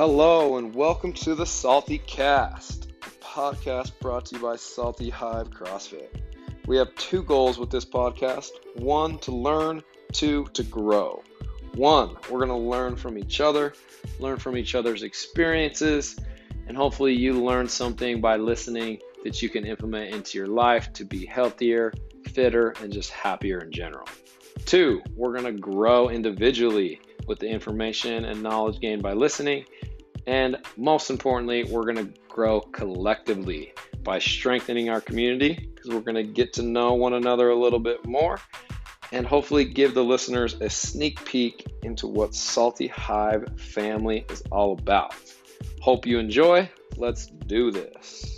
Hello, and welcome to the Salty Cast, a podcast brought to you by Salty Hive CrossFit. We have two goals with this podcast one, to learn, two, to grow. One, we're going to learn from each other, learn from each other's experiences, and hopefully you learn something by listening that you can implement into your life to be healthier, fitter, and just happier in general. Two, we're going to grow individually with the information and knowledge gained by listening. And most importantly, we're going to grow collectively by strengthening our community because we're going to get to know one another a little bit more and hopefully give the listeners a sneak peek into what Salty Hive family is all about. Hope you enjoy. Let's do this.